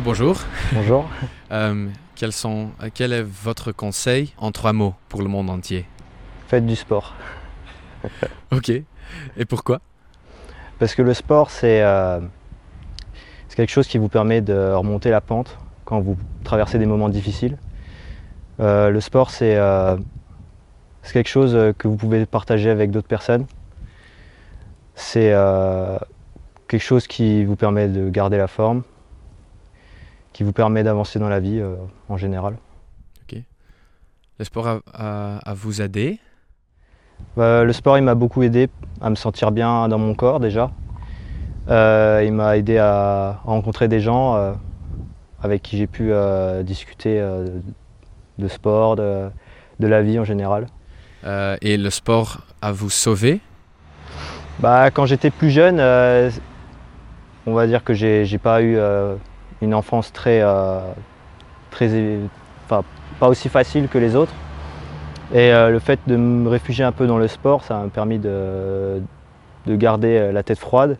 bonjour. Bonjour. Euh, quels sont, quel est votre conseil en trois mots pour le monde entier? Faites du sport. Ok. Et pourquoi? Parce que le sport, c'est euh, c'est quelque chose qui vous permet de remonter la pente quand vous traversez des moments difficiles. Euh, le sport, c'est quelque chose que vous pouvez partager avec d'autres personnes. C'est quelque chose qui vous permet de garder la forme, qui vous permet d'avancer dans la vie euh, en général. Le sport a, a- a vous aidé? Euh, le sport, il m'a beaucoup aidé à me sentir bien dans mon corps déjà. Euh, il m'a aidé à rencontrer des gens euh, avec qui j'ai pu discuter de sport, de, de la vie en général. Et le sport a vous sauvé? Bah, quand j'étais plus jeune, on va dire que j'ai pas eu une enfance très, euh, très, enfin, pas aussi facile que les autres. Et euh, le fait de me réfugier un peu dans le sport, ça m'a permis de, de garder euh, la tête froide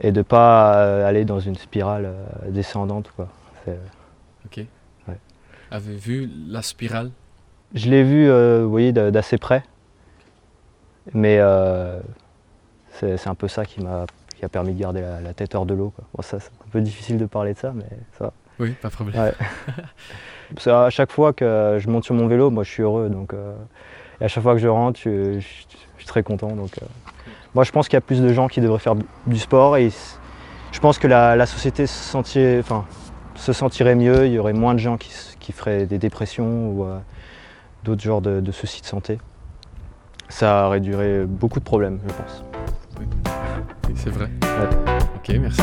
et de pas euh, aller dans une spirale descendante. Quoi. Ok. Avez-vous vu la spirale? Je l'ai vu, euh, d'assez près. Mais c'est un peu ça qui m'a qui a permis de garder la, la tête hors de l'eau. Bon, ça, c'est un peu difficile de parler de ça, mais ça. va. Oui, pas de problème. Ouais. Parce qu'à chaque fois que je monte sur mon vélo, moi, je suis heureux. Donc, euh, et à chaque fois que je rentre, je, je- je suis très content. Donc, euh, moi, je pense qu'il y a plus de gens qui devraient faire du sport. Et je pense que la, la société se, sentirait, enfin, se sentirait mieux. Il y aurait moins de gens qui, qui feraient des dépressions ou euh, d'autres genres de, de soucis de santé. Ça réduirait beaucoup de problèmes, je pense. Oui, c'est vrai. Ouais. Ok, merci.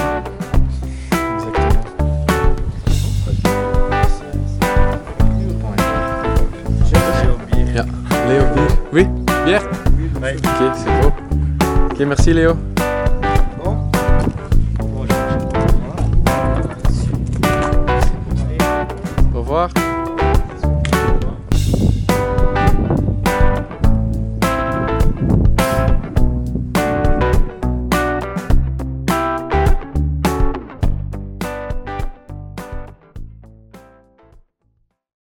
Ja. Léo, bier Oui, bière Ok, c'est beau. Ok, merci Léo. Au revoir.